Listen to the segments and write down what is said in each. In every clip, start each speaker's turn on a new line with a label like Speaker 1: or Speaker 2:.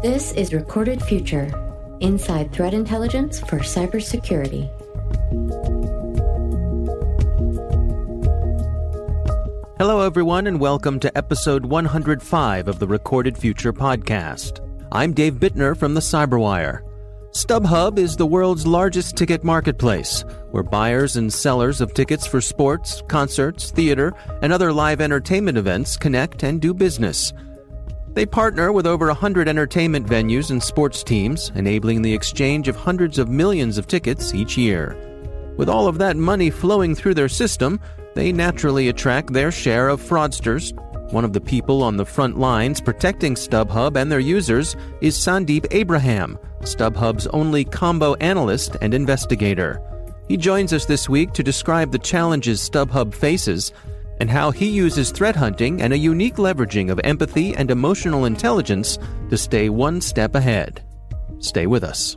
Speaker 1: This is Recorded Future Inside Threat Intelligence for Cybersecurity.
Speaker 2: Hello, everyone, and welcome to episode 105 of the Recorded Future podcast. I'm Dave Bittner from the Cyberwire. StubHub is the world's largest ticket marketplace, where buyers and sellers of tickets for sports, concerts, theater, and other live entertainment events connect and do business. They partner with over 100 entertainment venues and sports teams, enabling the exchange of hundreds of millions of tickets each year. With all of that money flowing through their system, they naturally attract their share of fraudsters. One of the people on the front lines protecting StubHub and their users is Sandeep Abraham, StubHub's only combo analyst and investigator. He joins us this week to describe the challenges StubHub faces and how he uses threat hunting and a unique leveraging of empathy and emotional intelligence to stay one step ahead. Stay with us.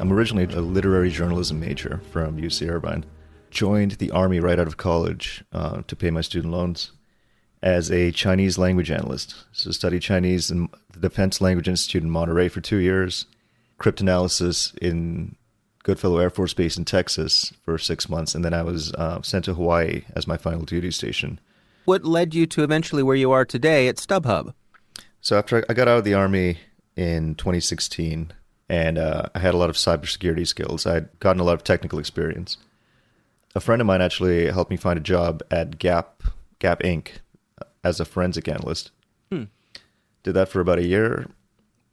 Speaker 3: I'm originally a literary journalism major from UC Irvine. Joined the army right out of college uh, to pay my student loans as a Chinese language analyst. So studied Chinese in the Defense Language Institute in Monterey for two years, cryptanalysis in Goodfellow Air Force Base in Texas for six months, and then I was uh, sent to Hawaii as my final duty station.
Speaker 2: What led you to eventually where you are today at StubHub?
Speaker 3: So after I got out of the army in 2016, and uh, I had a lot of cybersecurity skills, I'd gotten a lot of technical experience. A friend of mine actually helped me find a job at Gap Gap Inc. as a forensic analyst.
Speaker 2: Hmm.
Speaker 3: Did that for about a year.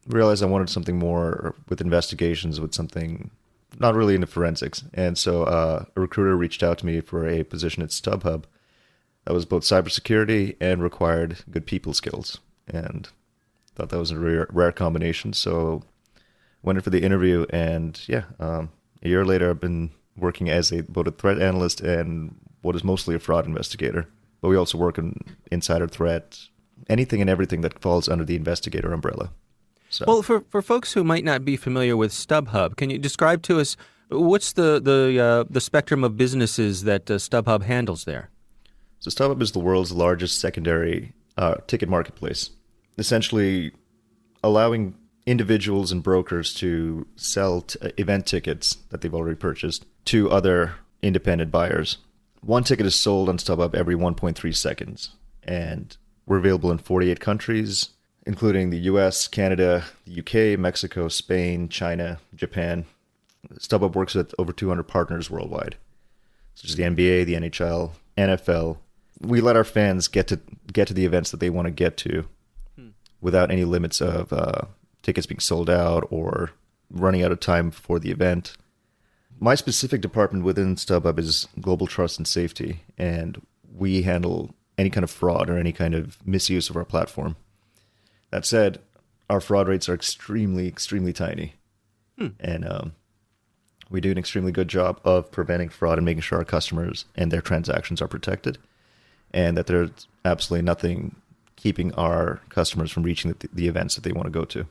Speaker 3: Realized I wanted something more with investigations, with something not really into forensics, and so uh, a recruiter reached out to me for a position at StubHub that was both cybersecurity and required good people skills, and thought that was a rare, rare combination. So went in for the interview, and yeah, um, a year later, I've been working as a both a threat analyst and what is mostly a fraud investigator. But we also work on insider threat, anything and everything that falls under the investigator umbrella. So,
Speaker 2: Well, for, for folks who might not be familiar with StubHub, can you describe to us what's the the uh, the spectrum of businesses that uh, StubHub handles there?
Speaker 3: so StubHub is the world's largest secondary uh, ticket marketplace, essentially allowing individuals and brokers to sell t- event tickets that they've already purchased to other independent buyers. One ticket is sold on StubHub every 1.3 seconds, and we're available in 48 countries, including the US, Canada, the UK, Mexico, Spain, China, Japan. StubHub works with over 200 partners worldwide, such as the NBA, the NHL, NFL. We let our fans get to get to the events that they want to get to without any limits of uh, tickets being sold out or running out of time for the event. My specific department within StubHub is global trust and safety, and we handle any kind of fraud or any kind of misuse of our platform. That said, our fraud rates are extremely, extremely tiny, and um, we do an extremely good job of preventing fraud and making sure our customers and their transactions are protected, and that there's absolutely nothing keeping our customers from reaching the, the events that they want to go to.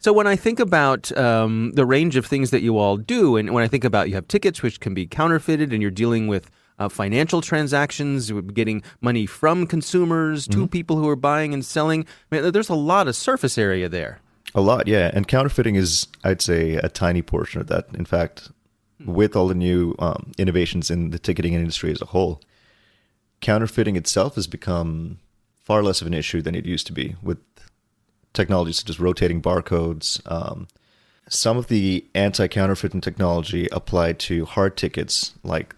Speaker 2: So when I think about um, the range of things that you all do, and when I think about you have tickets which can be counterfeited, and you're dealing with uh, financial transactions, getting money from consumers to people who are buying and selling. I mean, there's a lot of surface area there.
Speaker 3: A lot, yeah. And counterfeiting is, I'd say, a tiny portion of that. In fact, with all the new um, innovations in the ticketing industry as a whole, counterfeiting itself has become far less of an issue than it used to be with technologies such as rotating barcodes. Um, some of the anti counterfeiting technology applied to hard tickets, like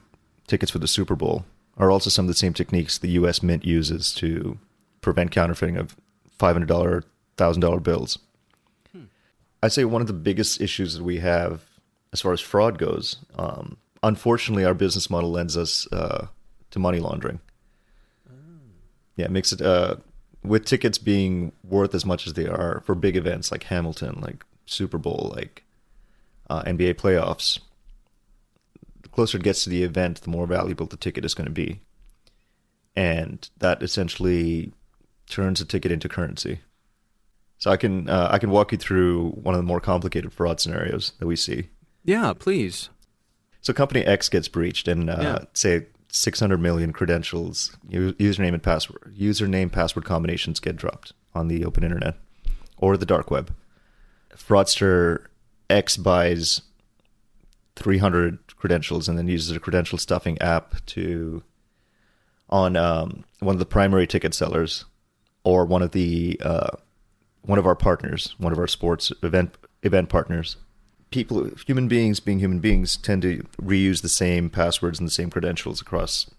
Speaker 3: tickets for the Super Bowl, are also some of the same techniques the U.S. Mint uses to prevent counterfeiting of $500, $1,000 bills. I'd say one of the biggest issues that we have as far as fraud goes, um, unfortunately, our business model lends us uh, to money laundering. Yeah, it makes it uh, with tickets being worth as much as they are for big events like Hamilton, like Super Bowl, like uh, NBA playoffs. The closer it gets to the event, the more valuable the ticket is going to be, and that essentially turns the ticket into currency. So I can uh, I can walk you through one of the more complicated fraud scenarios that we see.
Speaker 2: Yeah, please.
Speaker 3: So company X gets breached, and uh,
Speaker 2: Yeah.
Speaker 3: say 600 million credentials, username and password, username password combinations get dropped on the open internet or the dark web. Fraudster X buys 300 credentials and then uses a credential stuffing app to on um, one of the primary ticket sellers or one of the uh, one of our partners, one of our sports event event partners. People, human beings, being human beings, tend to reuse the same passwords and the same credentials across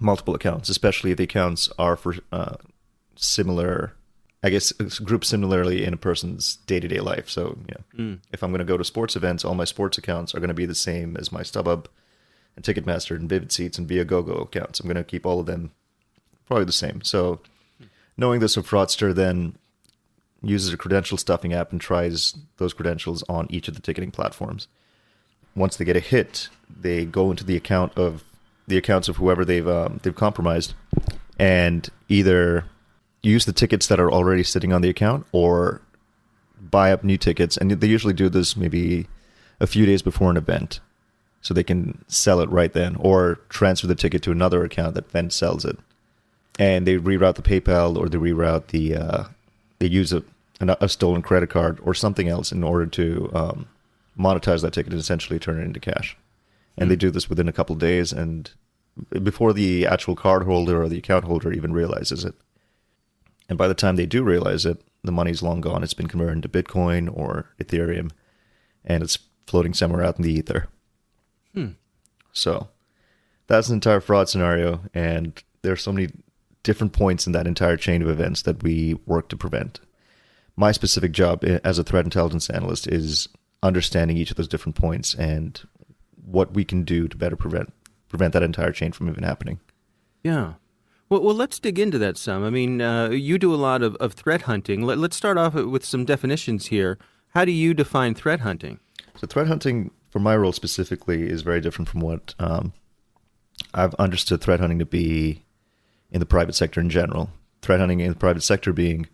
Speaker 3: multiple accounts, especially if the accounts are for uh, similar, I guess, grouped similarly in a person's day to day life. So, you know, if I'm going to go to sports events, all my sports accounts are going to be the same as my StubHub and Ticketmaster and Vivid Seats and Viagogo accounts. I'm going to keep all of them probably the same. So, knowing this, a fraudster then uses a credential stuffing app and tries those credentials on each of the ticketing platforms. Once they get a hit, they go into the account of the accounts of whoever they've um, they've compromised, and either use the tickets that are already sitting on the account or buy up new tickets. And they usually do this maybe a few days before an event, so they can sell it right then, or transfer the ticket to another account that then sells it and they reroute the PayPal or they reroute the uh, they use a, a stolen credit card or something else in order to um, monetize that ticket and essentially turn it into cash. And they do this within a couple of days and before the actual card holder or the account holder even realizes it. And by the time they do realize it, the money's long gone. It's been converted into Bitcoin or Ethereum, and it's floating somewhere out in the ether. So that's an entire fraud scenario, and there are so many different points in that entire chain of events that we work to prevent. My specific job as a threat intelligence analyst is understanding each of those different points and what we can do to better prevent prevent that entire chain from even happening.
Speaker 2: Yeah. Well, well, let's dig into that some. I mean, uh, you do a lot of, of threat hunting. Let, let's start off with some definitions here. How do you define threat hunting?
Speaker 3: So threat hunting, for my role specifically, is very different from what um, I've understood threat hunting to be in the private sector in general. Threat hunting in the private sector being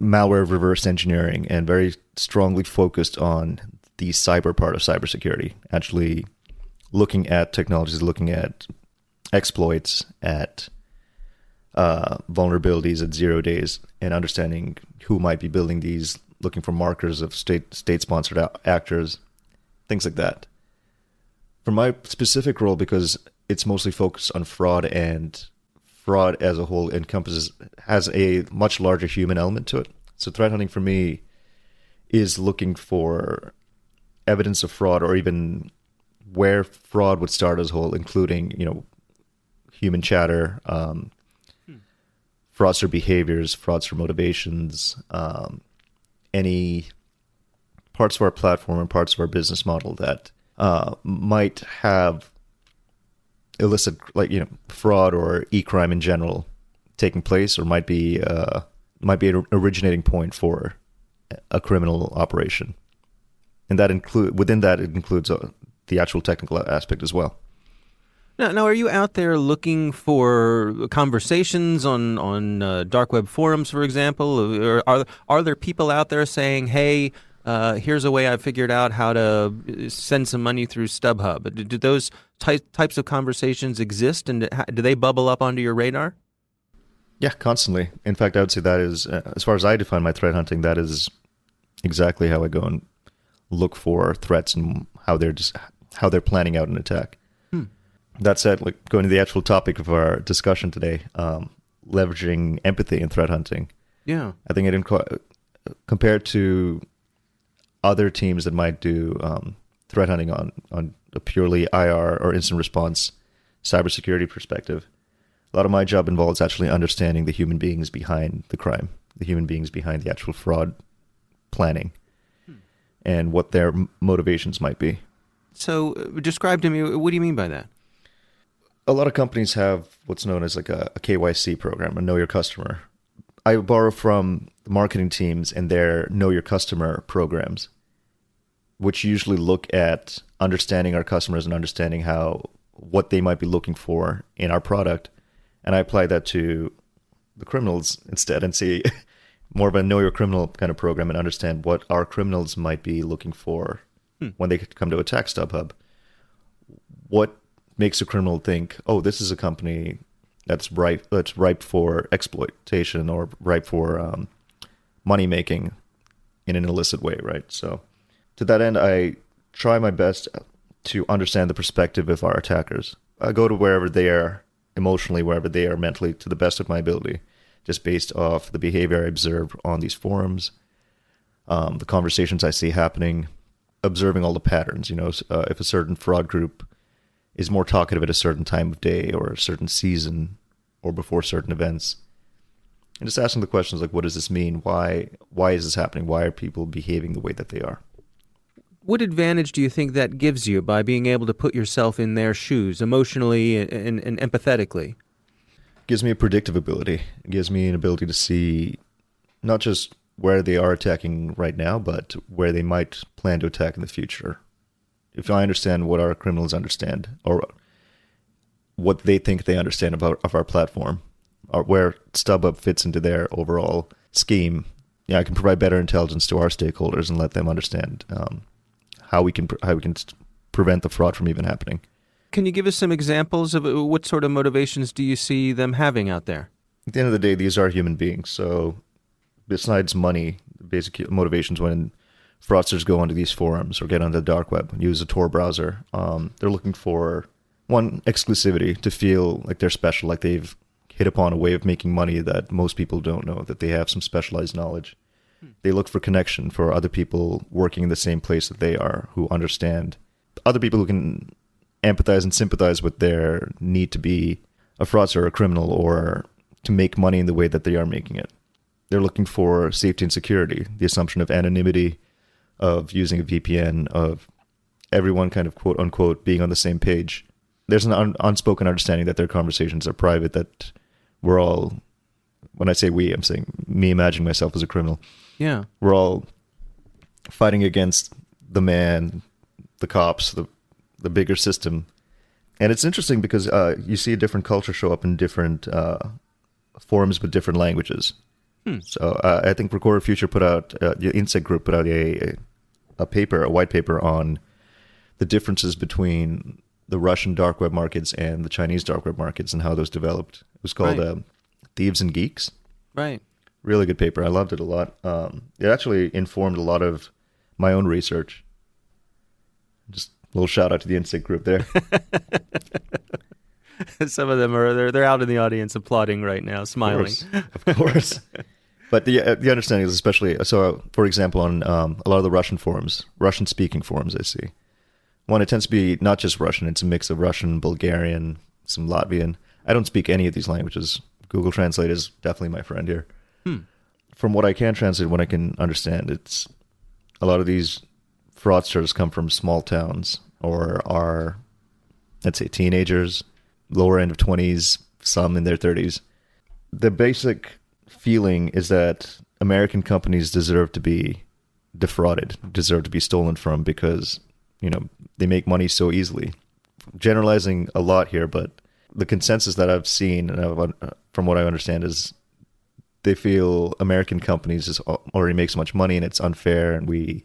Speaker 3: malware reverse engineering and very strongly focused on the cyber part of cybersecurity, actually looking at technologies, looking at exploits, at uh, vulnerabilities at zero days, and understanding who might be building these, looking for markers of state state sponsored actors, things like that. For my specific role, because it's mostly focused on fraud and fraud as a whole encompasses has a much larger human element to it. So threat hunting for me is looking for evidence of fraud or even where fraud would start as a whole, including you know human chatter, um, fraudster behaviors, fraudster motivations, um, any parts of our platform and parts of our business model that uh, might have illicit, like you know, fraud or e-crime in general taking place, or might be uh, might be an originating point for a criminal operation, and that include within that it includes uh, the actual technical aspect as well.
Speaker 2: Now, now, are you out there looking for conversations on on uh, dark web forums, for example? Or are are there people out there saying, "Hey, uh, here's a way I figured out how to send some money through StubHub"? Do, do those ty- types of conversations exist, and do they bubble up onto your radar?
Speaker 3: Yeah, constantly. In fact, I would say that is, uh, as far as I define my threat hunting, that is exactly how I go and look for threats and how they're just how they're planning out an attack. That said, like going to the actual topic of our discussion today, um, leveraging empathy in threat hunting.
Speaker 2: Yeah.
Speaker 3: I think it inco- compared to other teams that might do um, threat hunting on on a purely IR or incident response cybersecurity perspective. A lot of my job involves actually understanding the human beings behind the crime, the human beings behind the actual fraud planning, and what their motivations might be.
Speaker 2: So, uh, describe to me what do you mean by that?
Speaker 3: a lot of companies have what's known as like a, a KYC program, a know your customer. I borrow from the marketing teams and their know your customer programs, which usually look at understanding our customers and understanding how what they might be looking for in our product. And I apply that to the criminals instead and see more of a know your criminal kind of program and understand what our criminals might be looking for when they come to attack StubHub what makes a criminal think, oh, this is a company that's ripe that's ripe for exploitation or ripe for um, money making in an illicit way, right? So, to that end, I try my best to understand the perspective of our attackers. I go to wherever they are emotionally, wherever they are mentally, to the best of my ability, just based off the behavior I observe on these forums, um, the conversations I see happening, observing all the patterns. You know, uh, if a certain fraud group is more talkative at a certain time of day or a certain season or before certain events, and just asking the questions like, what does this mean? Why why is this happening? Why are people behaving the way that they are?
Speaker 2: What advantage do you think that gives you by being able to put yourself in their shoes emotionally and, and, and empathetically?
Speaker 3: It gives me a predictive ability. It gives me an ability to see not just where they are attacking right now, but where they might plan to attack in the future. If I understand what our criminals understand, or what they think they understand about of our platform, or where StubHub fits into their overall scheme, yeah, I can provide better intelligence to our stakeholders and let them understand um, how we can how we can prevent the fraud from even happening.
Speaker 2: Can you give us some examples of uh, what sort of motivations do you see them having out there?
Speaker 3: At the end of the day, these are human beings. So, besides money, basic motivations when fraudsters go onto these forums or get onto the dark web and use a Tor browser, um, they're looking for one exclusivity to feel like they're special, like they've hit upon a way of making money that most people don't know, that they have some specialized knowledge. They look for connection for other people working in the same place that they are, who understand other people who can empathize and sympathize with their need to be a fraudster or a criminal or to make money in the way that they are making it. They're looking for safety and security, the assumption of anonymity, of using a VPN, of everyone kind of quote unquote being on the same page. There's an un- unspoken understanding that their conversations are private, that we're all, when I say we, I'm saying me imagining myself as a criminal.
Speaker 2: Yeah.
Speaker 3: We're all fighting against the man, the cops, the the bigger system. And it's interesting because uh, you see a different culture show up in different uh, forums with different languages. Hmm. So uh, I think Recorded Future put out, uh, the Insikt Group put out a, a paper, a white paper on the differences between the Russian dark web markets and the Chinese dark web markets and how those developed. It was called
Speaker 2: Right.
Speaker 3: uh, Thieves and Geeks
Speaker 2: Right.
Speaker 3: Really good paper. I loved it a lot. Um, it actually informed a lot of my own research. Just a little shout out to the Insikt group there.
Speaker 2: Some of them are they're, they're out in the audience applauding right now, smiling.
Speaker 3: of course. But the the understanding is especially so. For example, on um, a lot of the Russian forums, Russian speaking forums, I see one. It tends to be not just Russian; it's a mix of Russian, Bulgarian, some Latvian. I don't speak any of these languages. Google Translate is definitely my friend here. From what I can translate, what I can understand, it's a lot of these fraudsters come from small towns or are, let's say, teenagers, lower end of twenties, some in their thirties the basic feeling is that American companies deserve to be defrauded, deserve to be stolen from because, you know, they make money so easily. Generalizing a lot here, but the consensus that I've seen and I've, uh, from what I understand is they feel American companies just already make so much money and it's unfair and we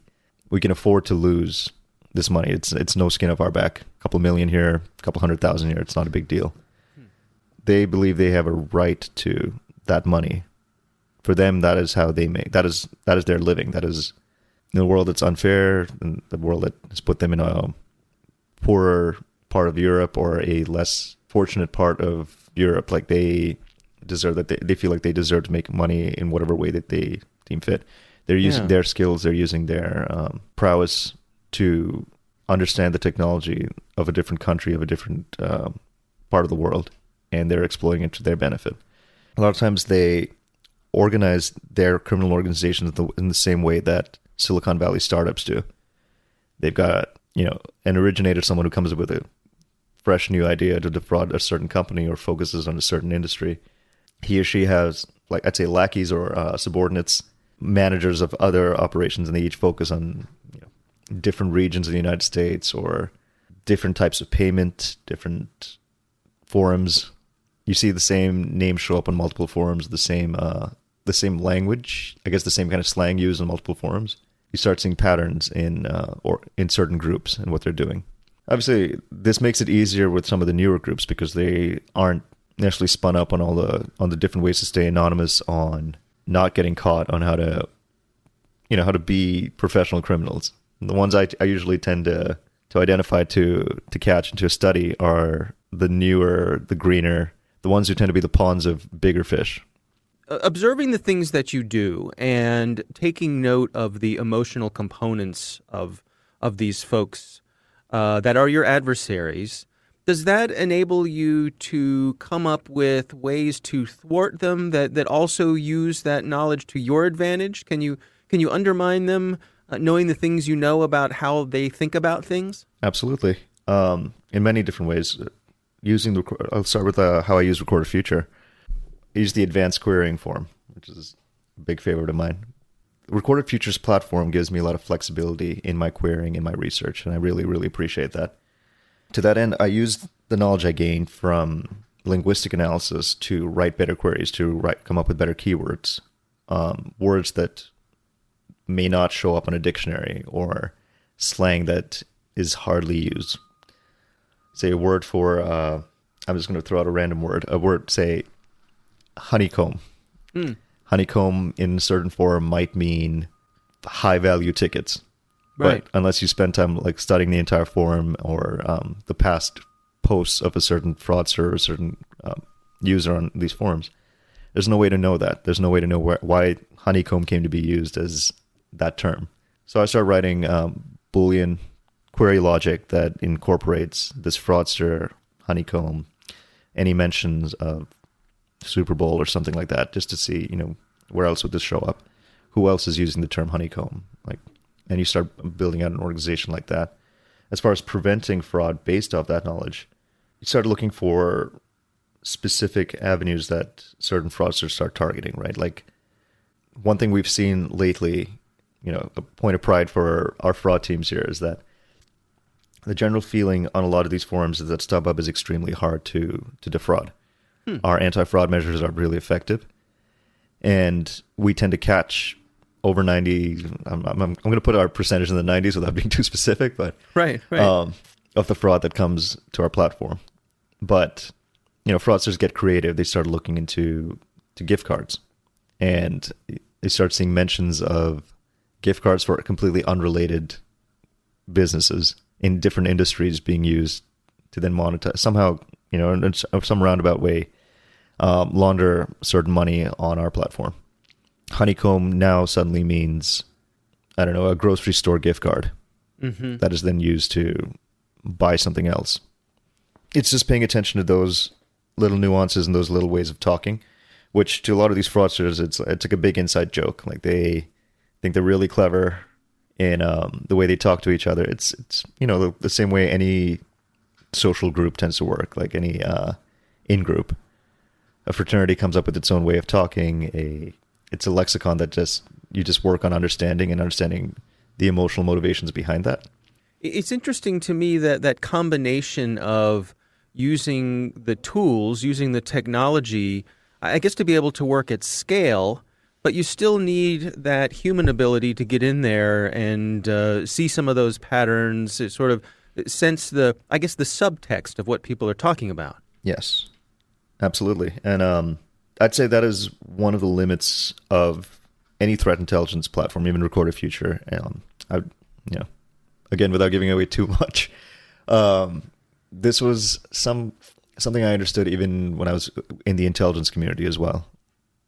Speaker 3: we can afford to lose this money. It's it's no skin off our back. A couple million here, a couple hundred thousand here. It's not a big deal hmm. they believe they have a right to that money. For them, that is how they make that is that is their living. That is in a world that's unfair, in the world that has put them in a poorer part of Europe or a less fortunate part of Europe. Like they deserve that they, they feel like they deserve to make money in whatever way that they deem fit. They're using
Speaker 2: Yeah.
Speaker 3: their skills, they're using their um, prowess to understand the technology of a different country, of a different um, part of the world, and they're exploiting it to their benefit. A lot of times they organize their criminal organizations in the, in the same way that Silicon Valley startups do. They've got, you know, an originator, someone who comes up with a fresh new idea to defraud a certain company or focuses on a certain industry. He or she has, like, I'd say lackeys or uh, subordinates, managers of other operations, and they each focus on you know, different regions of the United States or different types of payment, different forums. You see the same name show up on multiple forums, the same uh, the same language, I guess the same kind of slang used on multiple forums. You start seeing patterns in uh, or in certain groups and what they're doing. Obviously, this makes it easier with some of the newer groups because they aren't necessarily spun up on all the on the different ways to stay anonymous, on not getting caught, on how to, you know, how to be professional criminals. the ones I, I usually tend to to identify to to catch and to study are the newer, the greener, the ones who tend to be the pawns of bigger fish.
Speaker 2: Observing the things that you do and taking note of the emotional components of of these folks uh, that are your adversaries, does that enable you to come up with ways to thwart them that, that also use that knowledge to your advantage? Can you can you undermine them, uh, knowing the things you know about how they think about things?
Speaker 3: Absolutely, um, in many different ways. Using the, I'll start with uh, how I use Recorded Future. I use the advanced querying form, which is a big favorite of mine. Recorded Futures platform gives me a lot of flexibility in my querying and my research, and I really, really appreciate that. To that end, I use the knowledge I gained from linguistic analysis to write better queries, to write, come up with better keywords, um, words that may not show up on a dictionary or slang that is hardly used. Say a word for, uh, I'm just going to throw out a random word, a word, say honeycomb. Mm honeycomb in certain form might mean high value tickets. Right. But unless you spend time like studying the entire forum or um, the past posts of a certain fraudster or a certain um, user on these forums, there's no way to know that. There's no way to know where, why honeycomb came to be used as that term. So I started writing um, Boolean query logic that incorporates this fraudster honeycomb, any mentions of Super Bowl or something like that, just to see, you know, where else would this show up? Who else is using the term honeycomb? Like, and you start building out an organization like that. As far as preventing fraud based off that knowledge, you start looking for specific avenues that certain fraudsters start targeting, right? Like, one thing we've seen lately, you know, a point of pride for our fraud teams here is that the general feeling on a lot of these forums is that StubHub is extremely hard to to defraud. Hmm. Our anti fraud measures are really effective. And we tend to catch over 90 I'm, I'm, I'm going to put our percentage in the 90s without being too specific but
Speaker 2: right, right. Um,
Speaker 3: of the fraud that comes to our platform but you know fraudsters get creative they start looking into to gift cards and they start seeing mentions of gift cards for completely unrelated businesses in different industries being used to then monetize somehow you know in some roundabout way um, launder certain money on our platform. Honeycomb now suddenly means, I don't know, a grocery store gift card mm-hmm. that is then used to buy something else. It's just paying attention to those little nuances and those little ways of talking, which to a lot of these fraudsters, it's it's like a big inside joke. Like they think they're really clever in um, the way they talk to each other. It's it's you know the, the, same way any social group tends to work, like any uh, in group a fraternity comes up with its own way of talking. A it's a lexicon that just you just work on understanding and understanding the emotional motivations behind that.
Speaker 2: It's interesting to me that that combination of using the tools, using the technology, I guess to be able to work at scale, but you still need that human ability to get in there and uh, see some of those patterns, sort of sense the, I guess, the subtext of what people are talking about.
Speaker 3: Yes absolutely. And um, I'd say that is one of the limits of any threat intelligence platform, even Recorded Future. Um, I, you know, again, without giving away too much, um, this was some something I understood even when I was in the intelligence community as well.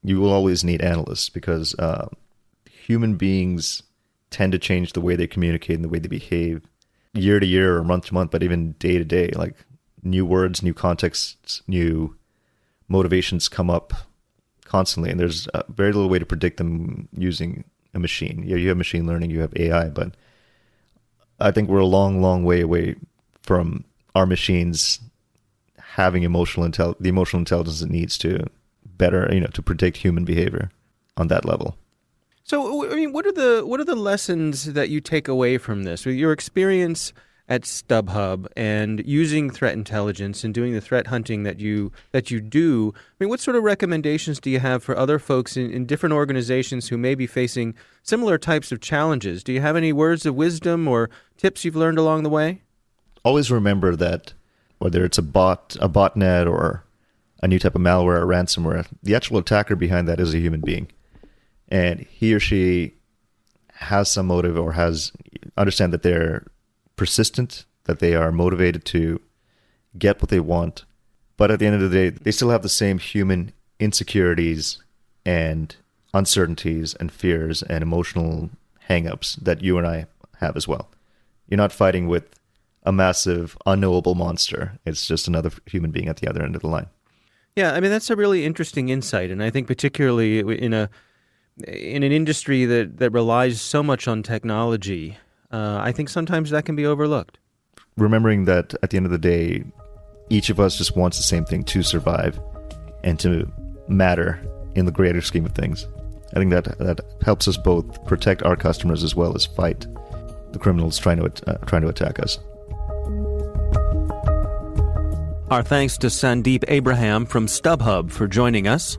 Speaker 3: You will always need analysts because uh, human beings tend to change the way they communicate and the way they behave year to year or month to month, but even day to day. Like new words, new contexts, new motivations come up constantly, and there's uh, very little way to predict them using a machine. Yeah, you have machine learning, you have AI, but I think we're a long, long way away from our machines having emotional intel the emotional intelligence it needs to better, you know, to predict human behavior on that level.
Speaker 2: So, I mean, what are the what are the lessons that you take away from this? Your experience at StubHub and using threat intelligence and doing the threat hunting that you that you do. I mean, what sort of recommendations do you have for other folks in, in different organizations who may be facing similar types of challenges? Do you have any words of wisdom or tips you've learned along the way?
Speaker 3: always remember that whether it's a bot, a botnet, or a new type of malware or ransomware, the actual attacker behind that is a human being, and he or she has some motive or has understand that they're persistent, that they are motivated to get what they want, but at the end of the day, they still have the same human insecurities and uncertainties and fears and emotional hangups that you and I have as well. You're not fighting with a massive, unknowable monster. It's just another human being at the other end of the line.
Speaker 2: Yeah, I mean that's a really interesting insight, and I think particularly in a in an industry that that relies so much on technology, uh, I think sometimes that can be overlooked.
Speaker 3: Remembering that at the end of the day, each of us just wants the same thing to survive and to matter in the greater scheme of things. I think that that helps us both protect our customers as well as fight the criminals trying to uh, trying to attack us.
Speaker 2: Our thanks to Sandeep Abraham from StubHub for joining us.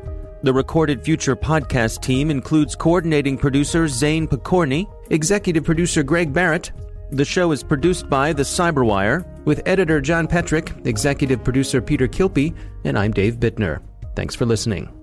Speaker 2: The Recorded Future podcast team includes coordinating producer Zane Pokorny, executive producer Greg Barrett. The show is produced by The Cyberwire, with editor John Petrik, executive producer Peter Kilpe, and I'm Dave Bittner. Thanks for listening.